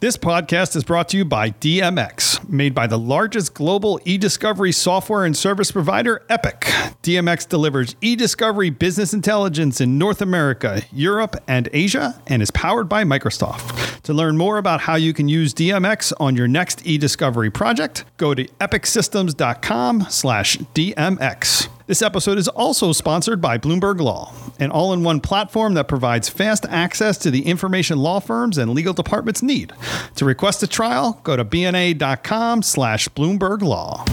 This podcast is brought to you by DMX, made by the largest global e discovery software and service provider, Epiq. DMX delivers e discovery business intelligence in North America, Europe, and Asia, and is powered by Microsoft. To learn more about how you can use DMX on your next e discovery project, go to epiqsystems.com/slash DMX. This episode is also sponsored by Bloomberg Law, an all in one platform that provides fast access to the information law firms and legal departments need. To request a trial, go to bna.com slash Bloomberg Law.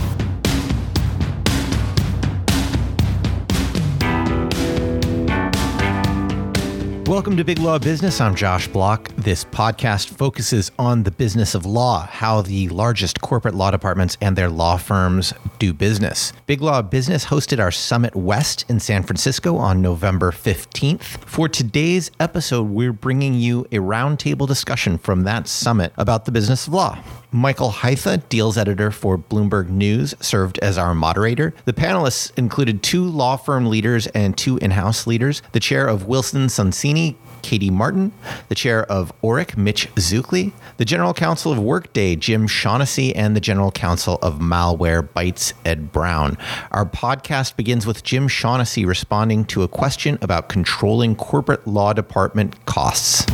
Welcome to Big Law Business. I'm Josh Block. This podcast focuses on the business of law, how the largest corporate law departments and their law firms do business. Big Law Business hosted our Summit West in San Francisco on November 15th. For today's episode, we're bringing you a roundtable discussion from that summit about the business of law. Michael Hytha, deals editor for Bloomberg News, served as our moderator. The panelists included two law firm leaders and two in house leaders, the chair of Wilson Sonsini, Katie Martin, the chair of Orrick, Mitch Zuklie, the general counsel of Workday, Jim Shaughnessy, and the general counsel of Malware Malwarebytes, Ed Brown. Our podcast begins with Jim Shaughnessy responding to a question about controlling corporate law department costs.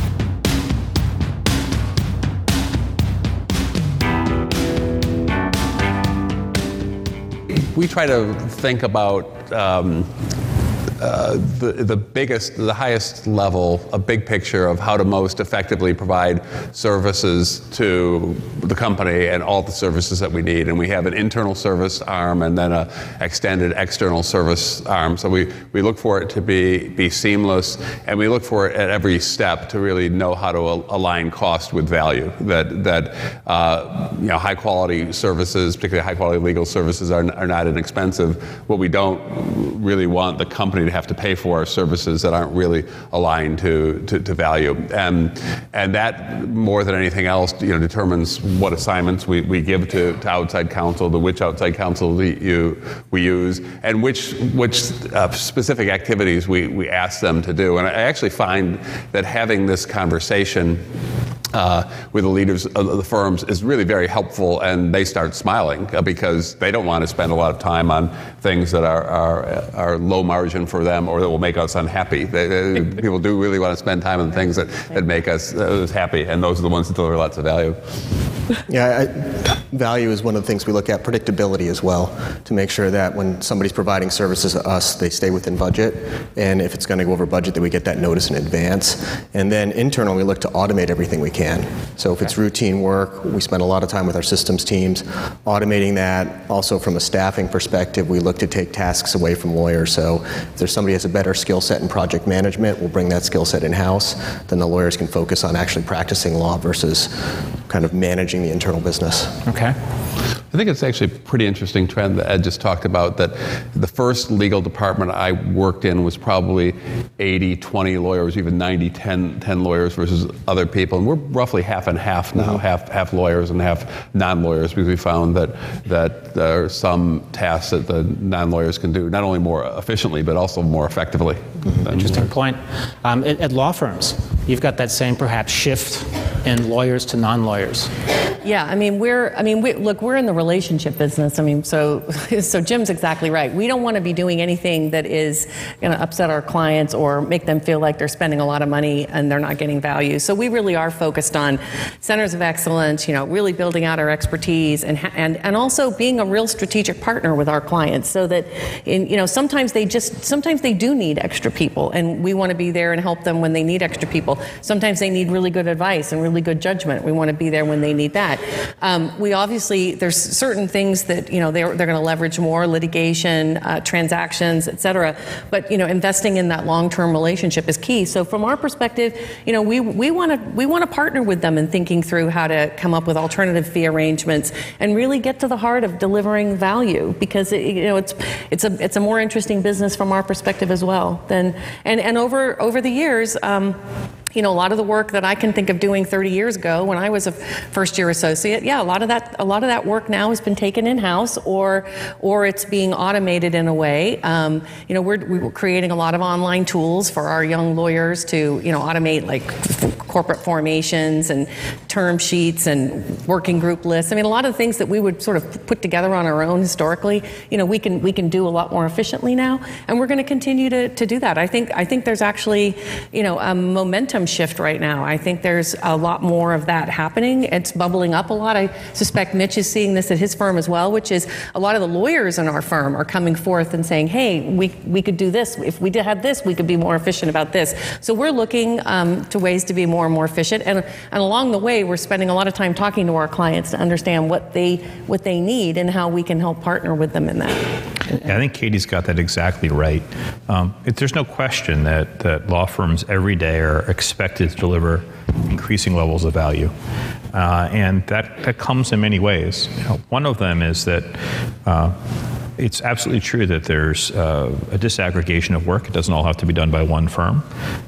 we try to think about um, uh, the, the biggest, the highest level, a big picture of how to most effectively provide services to the company and all the services that we need. And we have an internal service arm and then an extended external service arm. So we, we look for it to be, be seamless and we look for it at every step to really know how to al- align cost with value. That, that uh, you know, high quality services, particularly high quality legal services, are, are not inexpensive. What we don't really want the company to have to pay for services that aren't really aligned to, to, to value. And, and that, more than anything else, you know, determines what assignments we, we give to, to outside counsel, to which outside counsel we, you, we use, and which, which uh, specific activities we, we ask them to do. And I actually find that having this conversation uh, with the leaders of the firms is really very helpful, and they start smiling uh, because they don't want to spend a lot of time on things that are, are, are low margin for them or that will make us unhappy. They, people do really want to spend time on things that, that make us uh, happy, and those are the ones that deliver lots of value. Yeah, I, value is one of the things we look at, predictability as well, to make sure that when somebody's providing services to us, they stay within budget, and if it's going to go over budget, that we get that notice in advance. And then internal, we look to automate everything we can. So if it's routine work, we spend a lot of time with our systems teams automating that. Also, from a staffing perspective, we look to take tasks away from lawyers. So if there's somebody who has a better skill set in project management, we'll bring that skill set in house. Then the lawyers can focus on actually practicing law versus kind of managing the internal business. Okay. I think it's actually a pretty interesting trend that Ed just talked about that the first legal department I worked in was probably 80, 20 lawyers, even 90, 10, 10 lawyers versus other people. And we're roughly half and half now, mm-hmm. half, half lawyers and half non-lawyers because we found that, that there are some tasks that the non-lawyers can do not only more efficiently but also more effectively. Mm-hmm. Interesting lawyers. point. Um, at, at law firms, you've got that same perhaps shift in lawyers to non-lawyers. Yeah, I mean we're I mean we, look we're in the relationship business. I mean so so Jim's exactly right. We don't want to be doing anything that is going to upset our clients or make them feel like they're spending a lot of money and they're not getting value. So we really are focused on centers of excellence. You know, really building out our expertise and and and also being a real strategic partner with our clients so that in you know sometimes they just sometimes they do need extra people and we want to be there and help them when they need extra people. Sometimes they need really good advice and really good judgment. We want to be there when they need that Um, we obviously, there's certain things that, you know, they're, they're going to leverage more, litigation, uh, transactions, et cetera. But, you know, investing in that long-term relationship is key. So from our perspective, you know, we, we want to we want to partner with them in thinking through how to come up with alternative fee arrangements and really get to the heart of delivering value because, it, you know, it's, it's, a, it's a more interesting business from our perspective as well. Than, and, and over, over the years, um, you know, a lot of the work that I can think of doing 30 years ago when I was a first year associate, yeah, a lot of that a lot of that work now has been taken in house or or it's being automated in a way. Um, you know, we're we're creating a lot of online tools for our young lawyers to you know automate like corporate formations and term sheets and working group lists. I mean, a lot of the things that we would sort of put together on our own historically, you know, we can we can do a lot more efficiently now, and we're going to continue to to do that. I think I think there's actually you know a momentum shift right now. I think there's a lot more of that happening. It's bubbling up a lot. I suspect Mitch is seeing this at his firm as well, which is a lot of the lawyers in our firm are coming forth and saying, "Hey, we we could do this. If we did have this, we could be more efficient about this." So we're looking um, to ways to be more and more efficient, and and along the way, we're spending a lot of time talking to our clients to understand what they what they need and how we can help partner with them in that. Yeah, I think Katie's got that exactly right. Um, it, there's no question that, that law firms every day are expected to deliver increasing levels of value. Uh, and that, that comes in many ways. You know, one of them is that uh, it's absolutely true that there's uh, a disaggregation of work. It doesn't all have to be done by one firm.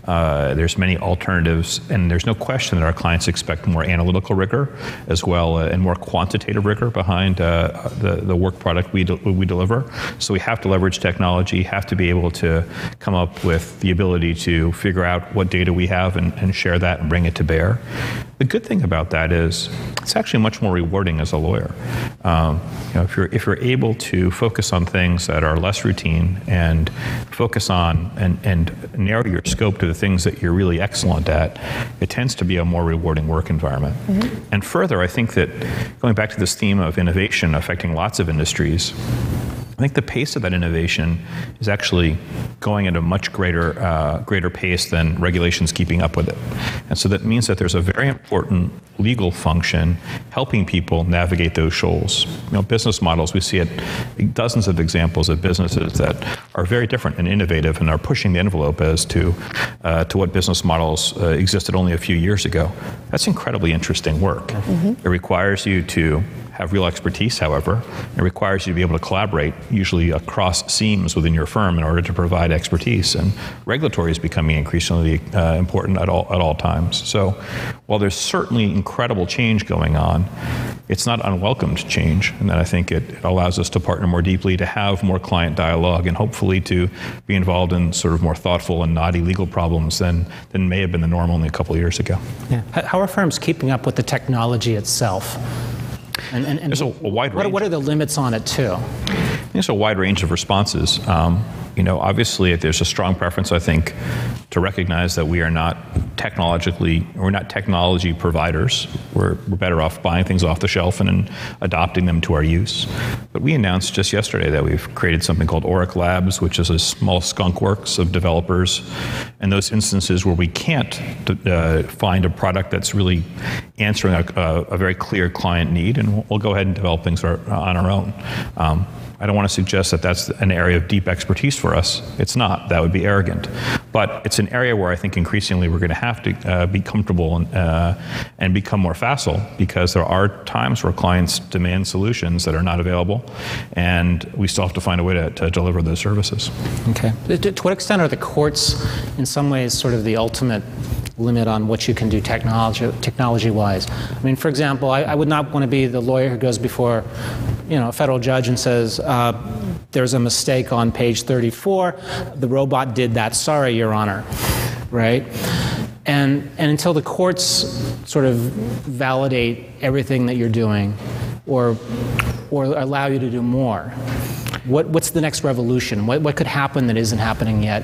Uh, there's many alternatives, and there's no question that our clients expect more analytical rigor as well uh, and more quantitative rigor behind uh, the, the work product we, de- we deliver. So we have to leverage technology, have to be able to come up with the ability to figure out what data we have and, and share that and bring it to bear. The good thing about that is it's actually much more rewarding as a lawyer. Um, you know, if you're if you're able to focus on things that are less routine and focus on and, and narrow your scope to the things that you're really excellent at, it tends to be a more rewarding work environment. Mm-hmm. And further, I think that going back to this theme of innovation affecting lots of industries, I think the pace of that innovation is actually going at a much greater uh, greater pace than regulations keeping up with it, and so that means that there's a very important legal function helping people navigate those shoals. You know, business models we see it dozens of examples of businesses that are very different and innovative and are pushing the envelope as to uh, to what business models uh, existed only a few years ago. That's incredibly interesting work. Mm-hmm. It requires you to have real expertise, however. It requires you to be able to collaborate, usually across seams within your firm, in order to provide expertise. And regulatory is becoming increasingly uh, important at all, at all times. So while there's certainly incredible change going on, it's not unwelcomed change. And then I think it, it allows us to partner more deeply, to have more client dialogue, and hopefully to be involved in sort of more thoughtful and knotty legal problems than, than may have been the norm only a couple of years ago. Yeah. How are firms keeping up with the technology itself? And, and, and There's a, a wide what, range. What are the limits on it, too? There's a wide range of responses. Um, you know, obviously, there's a strong preference, I think, to recognize that we are not technologically, we're not technology providers. We're, we're better off buying things off the shelf and, and adopting them to our use. But we announced just yesterday that we've created something called Orrick Labs, which is a small skunk works of developers. And those instances where we can't uh, find a product that's really answering a, a, a, very clear client need, and we'll go ahead and develop things on our own. Um, I don't want to suggest that that's an area of deep expertise for us. It's not. That would be arrogant. But it's an area where I think increasingly we're going to have to uh, be comfortable and, uh, and become more facile because there are times where clients demand solutions that are not available, and we still have to find a way to, to deliver those services. Okay. To, to what extent are the courts, in some ways, sort of the ultimate limit on what you can do technology technology wise. I mean, for example, I, I, would not want to be the lawyer who goes before, you know, a federal judge and says, uh, "There's a mistake on page 34. The robot did that. Sorry, Your Honor." Right. And, and until the courts sort of validate everything that you're doing or, or allow you to do more, what, what's the next revolution? What, what could happen that isn't happening yet?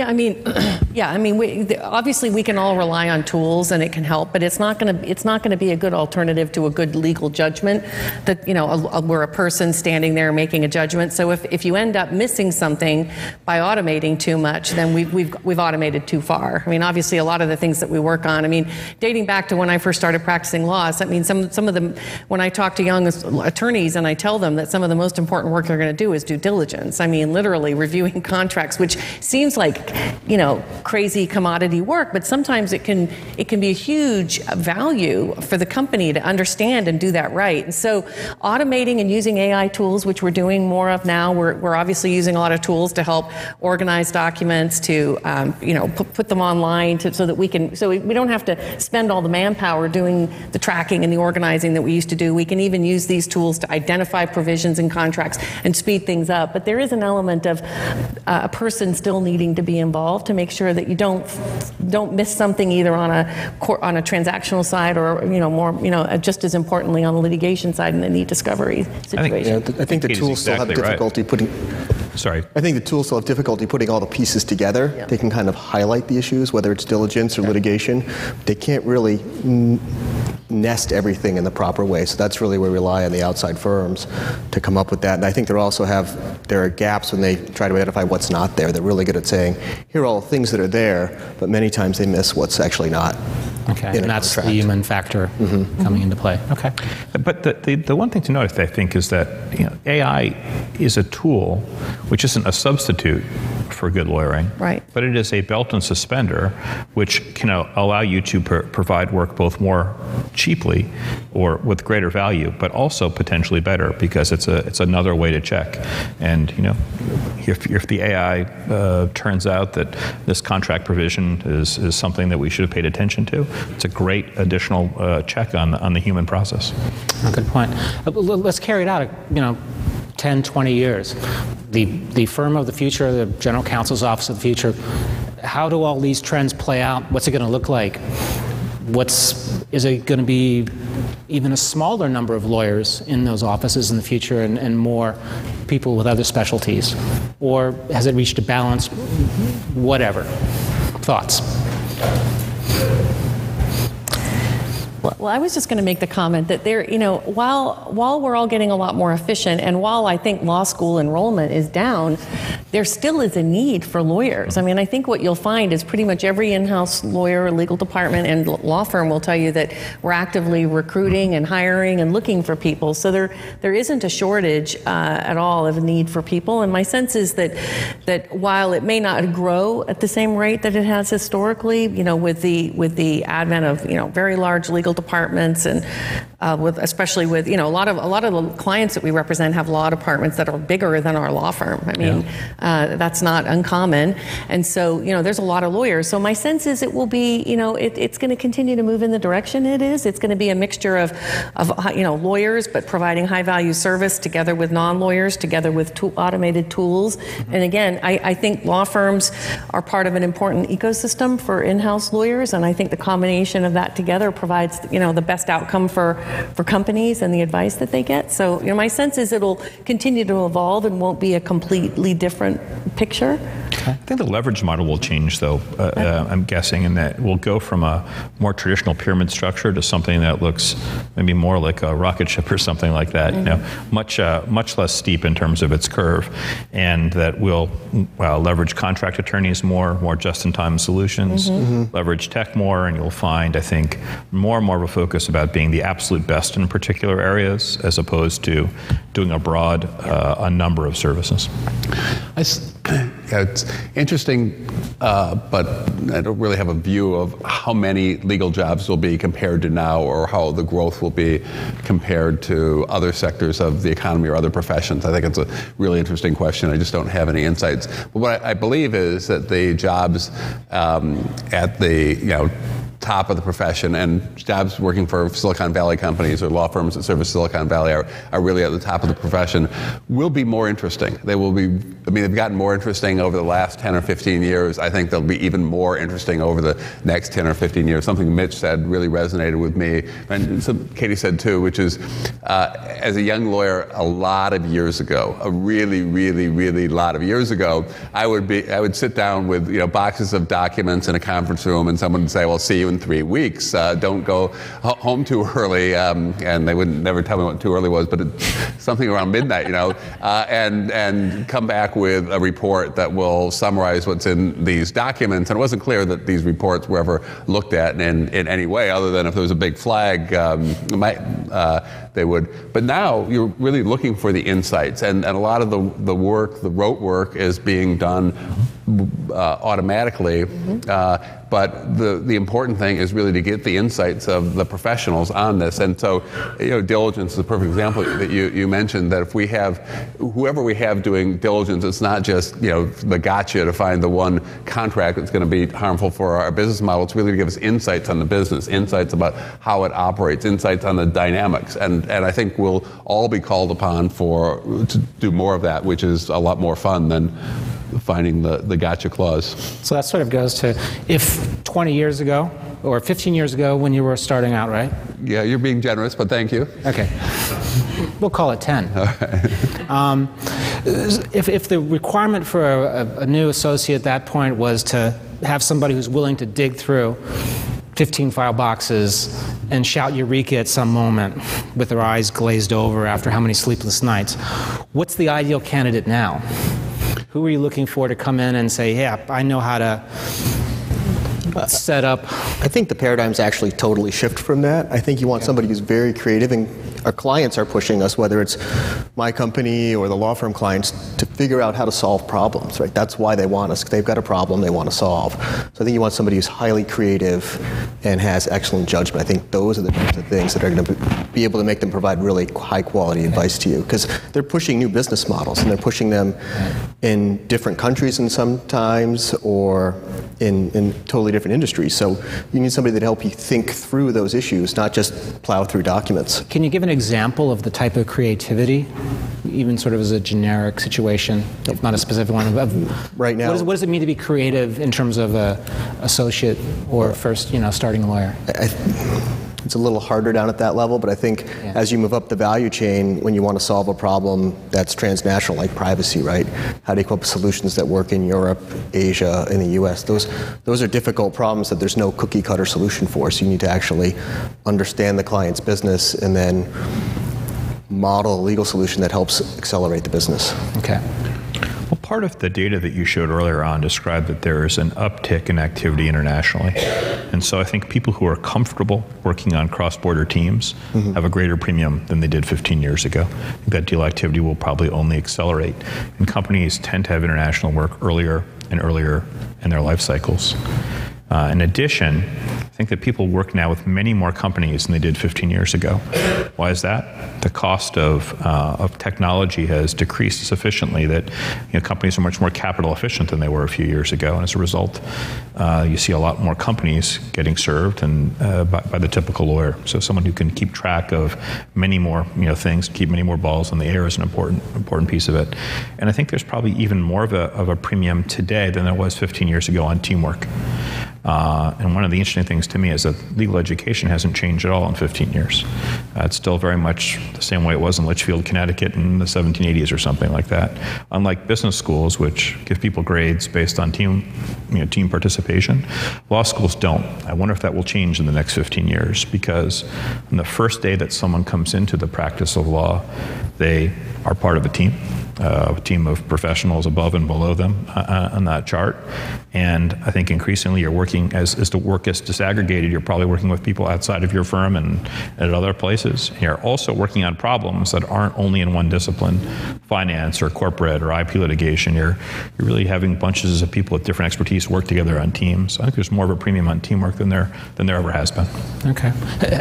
Yeah, I mean, yeah, I mean, we, obviously we can all rely on tools and it can help, but it's not going to it's not going to be a good alternative to a good legal judgment. That you know, a, a, we're a person standing there making a judgment. So if, if you end up missing something by automating too much, then we, we've we've automated too far. I mean, obviously, a lot of the things that we work on. I mean, dating back to when I first started practicing law, I mean, some some of them when I talk to young attorneys and I tell them that some of the most important work they're going to do is due diligence. I mean, literally reviewing contracts, which seems like like, you know, crazy commodity work, but sometimes it can it can be a huge value for the company to understand and do that right. And so automating and using AI tools, which we're doing more of now, we're, we're obviously using a lot of tools to help organize documents, to um, you know put, put them online to, so that we can so we, we don't have to spend all the manpower doing the tracking and the organizing that we used to do. We can even use these tools to identify provisions in contracts and speed things up. But there is an element of uh, a person still needing to be involved to make sure that you don't don't miss something either on a on a transactional side or you know more you know just as importantly on the litigation side in the e-discovery situation. Yeah, I think the Katie's tools still have exactly right. difficulty putting. Sorry. I think the tools still have difficulty putting all the pieces together. Yeah. They can kind of highlight the issues, whether it's diligence or litigation. They can't really n- nest everything in the proper way. So that's really where we rely on the outside firms to come up with that. And I think they also have there are gaps when they try to identify what's not there. They're really good at saying, here are all the things that are there, but many times they miss what's actually not. Okay, in a and that's the human factor coming into play. Okay. But the, the, the one thing to note, I think, is that you know, AI is a tool which isn't a substitute for good lawyering. Right. But it is a belt and suspender which can uh, allow you to pr- provide work both more cheaply or with greater value, but also potentially better because it's a it's another way to check. And you know, if, if the AI uh, turns out that this contract provision is, is something that we should have paid attention to, it's a great additional uh, check on on the human process. Good point. Uh, Let's carry it out, you know, 10, 20 years. The, the firm of the future, the general counsel's office of the future, how do all these trends play out? What's it going to look like? What's, is it going to be even a smaller number of lawyers in those offices in the future and, and more people with other specialties? Or has it reached a balance? Whatever. Thoughts? Well, I was just going to make the comment that there, you know, while while we're all getting a lot more efficient, and while I think law school enrollment is down, there still is a need for lawyers. I mean, I think what you'll find is pretty much every in-house lawyer, legal department, and law firm will tell you that we're actively recruiting and hiring and looking for people. So there there isn't a shortage uh, at all of a need for people. And my sense is that that while it may not grow at the same rate that it has historically, you know, with the with the advent of you know very large legal departments and uh, with especially with you know a lot of a lot of the clients that we represent have law departments that are bigger than our law firm. I mean, uh, that's not uncommon, and so you know there's a lot of lawyers. So my sense is it will be you know it, it's going to continue to move in the direction it is. It's going to be a mixture of of you know lawyers, but providing high value service together with non lawyers, together with tool, automated tools. And again, I, I think law firms are part of an important ecosystem for in-house lawyers, and I think the combination of that together provides you know the best outcome for for companies and the advice that they get. So you know my sense is it'll continue to evolve and won't be a completely different picture. I think the leverage model will change, though. Uh, uh, I'm guessing, in that we'll go from a more traditional pyramid structure to something that looks maybe more like a rocket ship or something like that. You know, much uh, much less steep in terms of its curve, and that we'll well, leverage contract attorneys more, more just-in-time solutions, leverage tech more, and you'll find, I think, more and more of a focus about being the absolute best in particular areas, as opposed to doing a broad uh, a number of services. I s- it's interesting, uh, but I don't really have a view of how many legal jobs will be compared to now or how the growth will be compared to other sectors of the economy or other professions. I think it's a really interesting question. I just don't have any insights. But what I, I believe is that the jobs um, at the, you know, top of the profession and jobs working for Silicon Valley companies or law firms that service Silicon Valley are, are really at the top of the profession will be more interesting. They will be, I mean, they've gotten more interesting over the last 10 or 15 years. I think they'll be even more interesting over the next 10 or 15 years. Something Mitch said really resonated with me, and some Katie said too, which is uh, as a young lawyer a lot of years ago, a really, really, really lot of years ago, I would be, I would sit down with, you know, boxes of documents in a conference room and someone would say, well, see you in three weeks. Uh, don't go home too early. Um, and they would never tell me what too early was, but it's something around midnight, you know, uh, and, and come back with a report that will summarize what's in these documents. And it wasn't clear that these reports were ever looked at in, in any way other than if there was a big flag, um, uh, they would. But now you're really looking for the insights, and, and a lot of the, the work, the rote work, is being done uh, automatically. Mm-hmm. Uh, but the, the important thing is really to get the insights of the professionals on this. And so, you know, diligence is a perfect example that you, you mentioned that if we have, whoever we have doing diligence, it's not just, you know, the gotcha to find the one contract that's going to be harmful for our business model. It's really to give us insights on the business, insights about how it operates, insights on the dynamics. And, and I think we'll all be called upon for, to do more of that, which is a lot more fun than finding the, the gotcha clause. So that sort of goes to if 20 years ago or 15 years ago when you were starting out, right? Yeah, you're being generous, but thank you. Okay. We'll call it 10. Um, if, if the requirement for a, a new associate at that point was to have somebody who's willing to dig through 15 file boxes and shout eureka at some moment with their eyes glazed over after how many sleepless nights, what's the ideal candidate now? Who are you looking for to come in and say, yeah, I know how to set up? I think the paradigm's actually totally shift from that. I think you want somebody who's very creative and our clients are pushing us, whether it's my company or the law firm clients, to figure out how to solve problems, right? That's why they want us. They've got a problem they want to solve. So I think you want somebody who's highly creative and has excellent judgment. I think those are the types of things that are going to be able to make them provide really high quality advice to you because they're pushing new business models and they're pushing them in different countries and sometimes or in, in totally different industries. So you need somebody that help you think through those issues, not just plow through documents. Can you give an example of the type of creativity, even sort of as a generic situation, if not a specific one? Of, right now, what, is, what, does it mean to be creative in terms of a associate or first, you know, starting lawyer? I, it's a little harder down at that level, but I think yeah. as you move up the value chain, when you want to solve a problem that's transnational, like privacy, right? How do you come up with solutions that work in Europe, Asia, in the U.S.? Those those are difficult problems that there's no cookie cutter solution for. So you need to actually understand the client's business and then model a legal solution that helps accelerate the business. Okay part of the data that you showed earlier on described that there is an uptick in activity internationally. And so I think people who are comfortable working on cross border teams mm-hmm. have a greater premium than they did 15 years ago. that deal activity will probably only accelerate. And companies tend to have international work earlier and earlier in their life cycles. Uh, in addition, I think that people work now with many more companies than they did 15 years ago. Why is that? The cost of, uh, of technology has decreased sufficiently that you know, companies are much more capital efficient than they were a few years ago. And as a result, uh, you see a lot more companies getting served and, uh, by, by, the typical lawyer. So someone who can keep track of many more you know, things, keep many more balls in the air is an important, important piece of it. And I think there's probably even more of a, of a premium today than there was 15 years ago on teamwork. Uh, and one of the interesting things to me is that legal education hasn't changed at all in 15 years. Uh, it's still very much the same way it was in Litchfield, Connecticut in the 1780s or something like that. Unlike business schools, which give people grades based on team, you know, team participation, law schools don't. I wonder if that will change in the next 15 years because on the first day that someone comes into the practice of law, they are part of a team uh, a team of professionals above and below them uh, uh, on that chart. And I think increasingly you're working, as, as the work gets disaggregated, you're probably working with people outside of your firm and, and at other places. And you're also working on problems that aren't only in one discipline, finance or corporate or IP litigation. You're, you're really having bunches of people with different expertise work together on teams. I think there's more of a premium on teamwork than there, than there ever has been. Okay.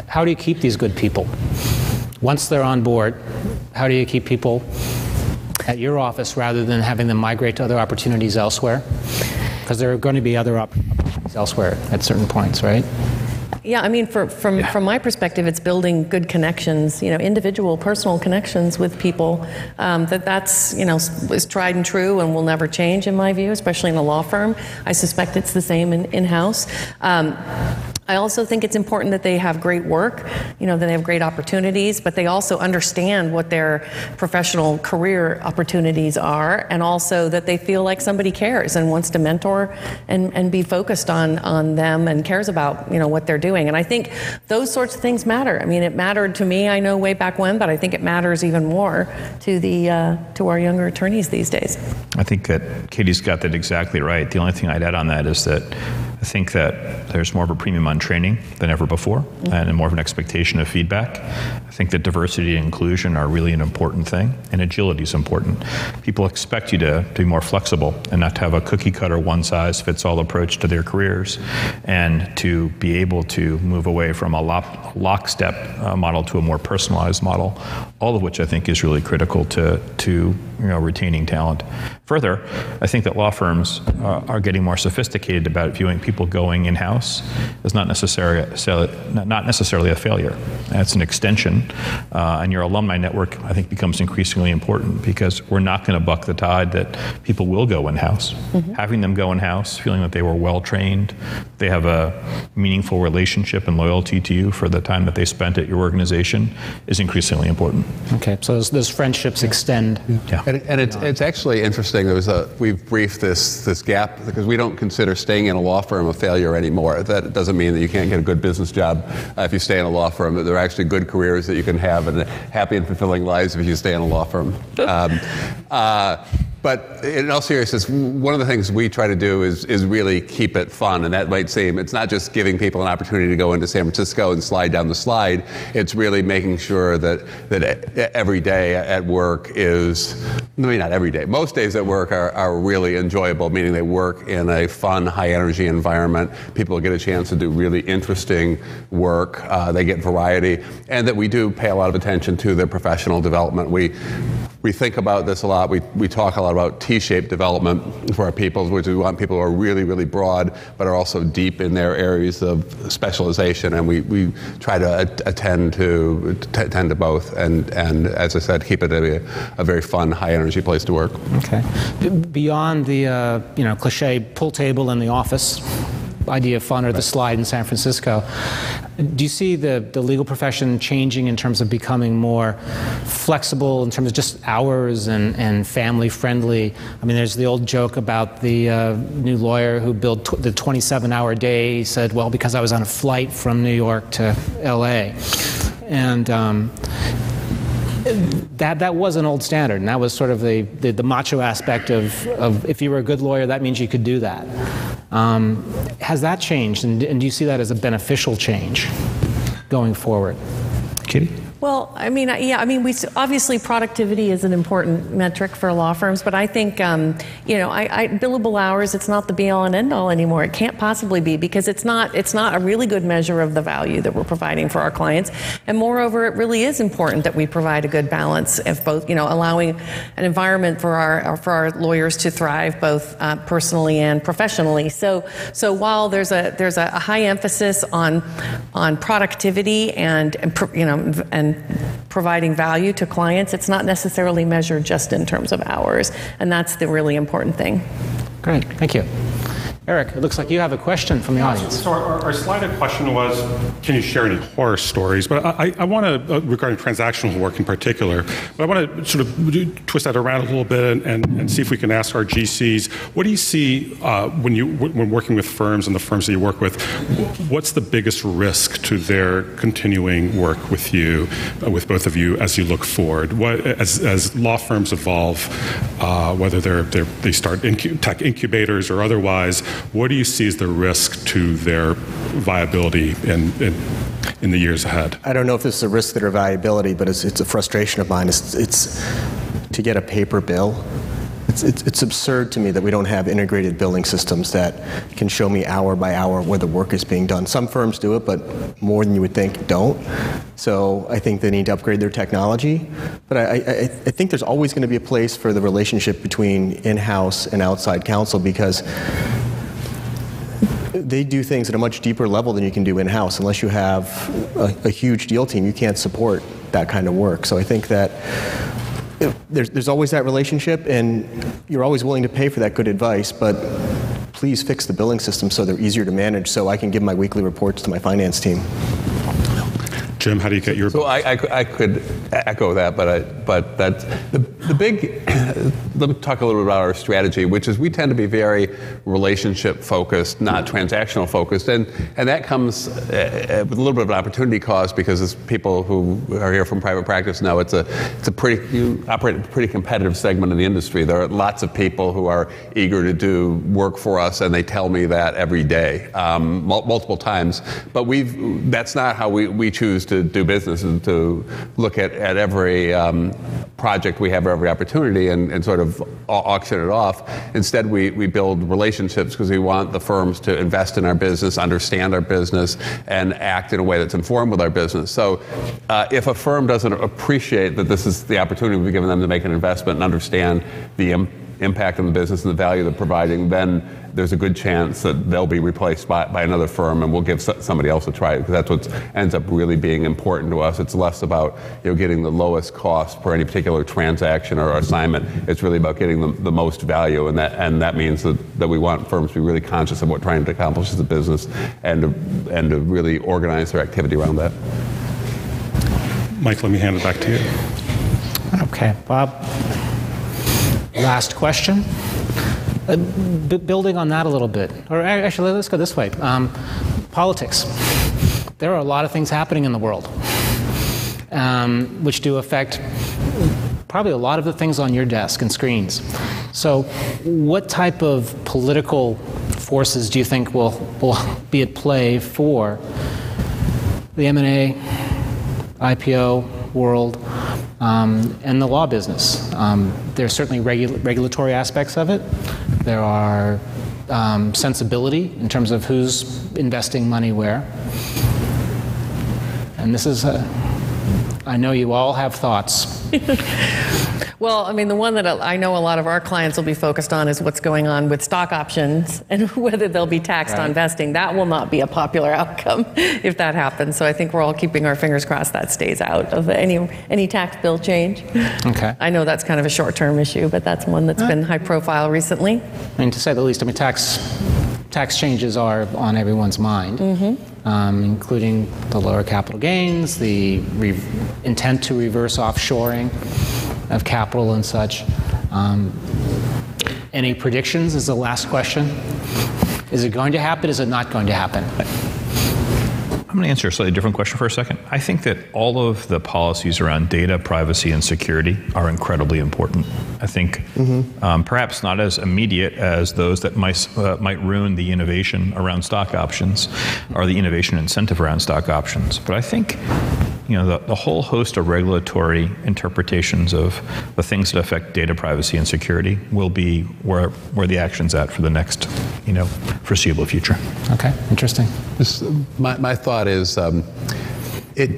How do you keep these good people? Once they're on board, how do you keep people at your office rather than having them migrate to other opportunities elsewhere? Because there are going to be other opportunities elsewhere at certain points, right? Yeah, I mean, for, from yeah. from my perspective, it's building good connections, you know, individual, personal connections with people. Um, that that's you know is tried and true and will never change in my view, especially in a law firm. I suspect it's the same in in house. Um, I also think it's important that they have great work, you know, that they have great opportunities, but they also understand what their professional career opportunities are, and also that they feel like somebody cares and wants to mentor and, and be focused on, on them and cares about, you know, what they're doing. And I think those sorts of things matter. I mean, it mattered to me, I know, way back when, but I think it matters even more to, the, uh, to our younger attorneys these days. I think that Katie's got that exactly right. The only thing I'd add on that is that I think that there's more of a premium on training than ever before mm-hmm. and more of an expectation of feedback. I think that diversity and inclusion are really an important thing, and agility is important. People expect you to, to be more flexible and not to have a cookie cutter, one size fits all approach to their careers, and to be able to move away from a lock, lockstep uh, model to a more personalized model, all of which I think is really critical to, to you know, retaining talent. Further, I think that law firms uh, are getting more sophisticated about viewing people going in house as not necessarily, not necessarily a failure. It's an extension. Uh, and your alumni network, I think, becomes increasingly important because we're not going to buck the tide that people will go in house. Mm-hmm. Having them go in house, feeling that they were well trained, they have a meaningful relationship and loyalty to you for the time that they spent at your organization is increasingly important. Okay, so those, those friendships extend. Yeah. And, and it's, it's actually interesting. There was a, we've briefed this, this gap because we don't consider staying in a law firm a failure anymore. That doesn't mean that you can't get a good business job uh, if you stay in a law firm. That there are actually good careers that you can have and happy and fulfilling lives if you stay in a law firm. Um, uh, but in all seriousness, one of the things we try to do is, is really keep it fun. And that might seem, it's not just giving people an opportunity to go into San Francisco and slide down the slide. It's really making sure that, that every day at work is, maybe not every day, most days at work are, are really enjoyable, meaning they work in a fun, high energy environment. People get a chance to do really interesting work. Uh, they get variety. And that we do pay a lot of attention to their professional development. We, we think about this a lot. We, we talk a lot about T-shaped development for our people, which we want people who are really, really broad, but are also deep in their areas of specialization. And we, we try to attend to attend to both. And, and as I said, keep it a, a very fun, high energy place to work. Okay. Beyond the uh, you know cliche pool table in the office idea of fun or the slide in San Francisco. Do you see the, the legal profession changing in terms of becoming more flexible in terms of just hours and, and family friendly? I mean, there's the old joke about the uh, new lawyer who built tw- the 27 hour day. He said, well, because I was on a flight from New York to LA. And um, that that was an old standard, and that was sort of the, the, the, macho aspect of, of if you were a good lawyer, that means you could do that. Um, has that changed, and, and do you see that as a beneficial change going forward? Katie? Well, I mean, yeah, I mean, we obviously productivity is an important metric for law firms, but I think, um, you know, I, I, billable hours, it's not the be all and end all anymore. It can't possibly be because it's not, it's not a really good measure of the value that we're providing for our clients. And moreover, it really is important that we provide a good balance of both, you know, allowing an environment for our, for our lawyers to thrive both uh, personally and professionally. So, so while there's a, there's a high emphasis on, on productivity and, you know, and providing value to clients, it's not necessarily measured just in terms of hours. And that's the really important thing. Great, thank you. Eric, it looks like you have a question from the audience. So, so our, our, slide of question was, can you share any horror stories? But I, I want to, uh, regarding transactional work in particular, but I want to sort of twist that around a little bit and, and, and see if we can ask our GCs, what do you see uh, when you when working with firms and the firms that you work with? What's the biggest risk to their continuing work with you, uh, with both of you, as you look forward? What, as, as law firms evolve, uh, whether they're, they're, they start incu- tech incubators or otherwise what do you see as the risk to their viability in, in, in the years ahead? I don't know if this is a risk to their viability, but it's, it's a frustration of mine. It's, it's to get a paper bill it's, it's, it's, absurd to me that we don't have integrated billing systems that can show me hour by hour where the work is being done. Some firms do it, but more than you would think don't. So I think they need to upgrade their technology. But I, I, I think there's always going to be a place for the relationship between in house and outside counsel because they do things at a much deeper level than you can do in house. Unless you have a, a, huge deal team, you can't support that kind of work. So I think that there's, there's always that relationship, and you're always willing to pay for that good advice, but please fix the billing system so they're easier to manage so I can give my weekly reports to my finance team. Jim, how do you get your? So I, I, I could echo that, but I, but that the, the big. let me talk a little bit about our strategy, which is we tend to be very relationship focused, not transactional focused, and and that comes uh, with a little bit of an opportunity cost because as people who are here from private practice know, it's a it's a pretty you operate a pretty competitive segment of the industry. There are lots of people who are eager to do work for us, and they tell me that every day, um, multiple times. But we've that's not how we, we choose to do business and to look at, at every um, project we have, or every opportunity, and, and sort of auction it off. Instead, we, we build relationships because we want the firms to invest in our business, understand our business, and act in a way that's informed with our business. So uh, if a firm doesn't appreciate that this is the opportunity we've given them to make an investment and understand the Im- impact on the business and the value they're providing, then there's a good chance that they'll be replaced by, by another firm and we'll give somebody else a try because that's what ends up really being important to us. It's less about you know, getting the lowest cost for any particular transaction or assignment. It's really about getting the, the most value and that, and that means that, that we want firms to be really conscious of what trying to accomplish as a business and to, and to really organize their activity around that. Mike, let me hand it back to you. Okay, Bob. Last question. Uh, b- building on that a little bit, or actually, let's go this way. Um, politics. There are a lot of things happening in the world, um, which do affect probably a lot of the things on your desk and screens. So, what type of political forces do you think will, will be at play for the M&A, IPO world, um, and the law business? Um, there's certainly regu- regulatory aspects of it. There are um, sensibility in terms of who's investing money where. And this is, a, I know you all have thoughts. Well, I mean, the one that I know a lot of our clients will be focused on is what's going on with stock options and whether they'll be taxed right. on vesting. That will not be a popular outcome if that happens. So I think we're all keeping our fingers crossed that stays out of any any tax bill change. Okay. I know that's kind of a short-term issue, but that's one that's been high profile recently. I mean, to say the least, I mean, tax tax changes are on everyone's mind, mm-hmm. um, including the lower capital gains, the re- intent to reverse offshoring of capital and such. Um, any predictions is the last question. Is it going to happen? Is it not going to happen? I'm going to answer a slightly different question for a second. I think that all of the policies around data privacy and security are incredibly important. I think mm-hmm. um, perhaps not as immediate as those that might uh, might ruin the innovation around stock options or the innovation incentive around stock options. But I think you know, the, the whole host of regulatory interpretations of the things that affect data privacy and security will be where, where the action's at for the next, you know, foreseeable future. Okay, interesting. This, my, my thought is um, it,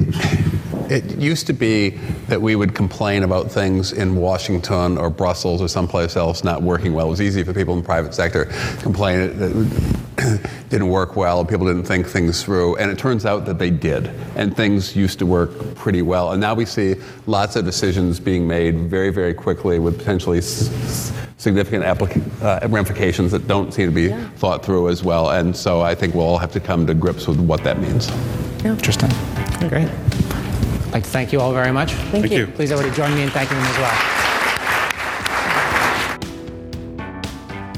it used to be that we would complain about things in Washington or Brussels or someplace else not working well. It was easy for people in the private sector to complain that didn't work well, people didn't think things through, and it turns out that they did, and things used to work pretty well. And now we see lots of decisions being made very, very quickly with potentially s- significant applica- uh, ramifications that don't seem to be yeah. thought through as well. And so I think we'll all have to come to grips with what that means. Yeah. Interesting. Great. I'd like to thank you all very much. Thank, thank you. you. Please everybody join me in thanking them as well.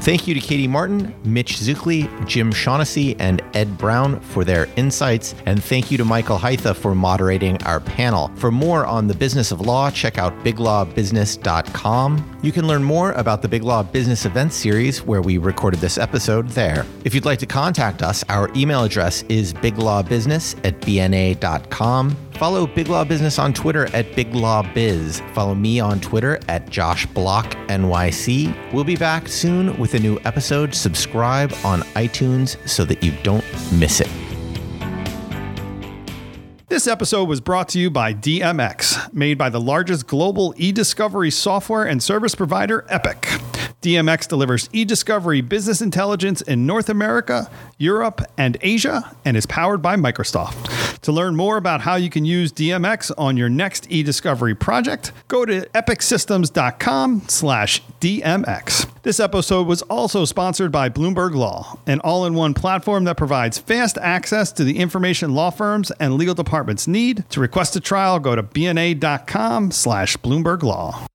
Thank you to Katie Martin, Mitch Zuklie, Jim Shaughnessy, and Ed Brown for their insights. And thank you to Michael Hytha for moderating our panel. For more on the business of law, check out biglawbusiness.com. You can learn more about the Big Law Business Event Series, where we recorded this episode there. If you'd like to contact us, our email address is biglawbusiness at bna.com. Follow Big Law Business on Twitter at Big Law Biz. Follow me on Twitter at Josh Block NYC. We'll be back soon with a new episode. Subscribe on iTunes so that you don't miss it. This episode was brought to you by DMX, made by the largest global e discovery software and service provider, Epiq. DMX delivers e discovery business intelligence in North America, Europe, and Asia, and is powered by Microsoft. To learn more about how you can use DMX on your next e discovery project, go to epiqsystems.com slash DMX. This episode was also sponsored by Bloomberg Law, an all in one platform that provides fast access to the information law firms and legal departments need. To request a trial, go to bna.com slash Bloomberg Law.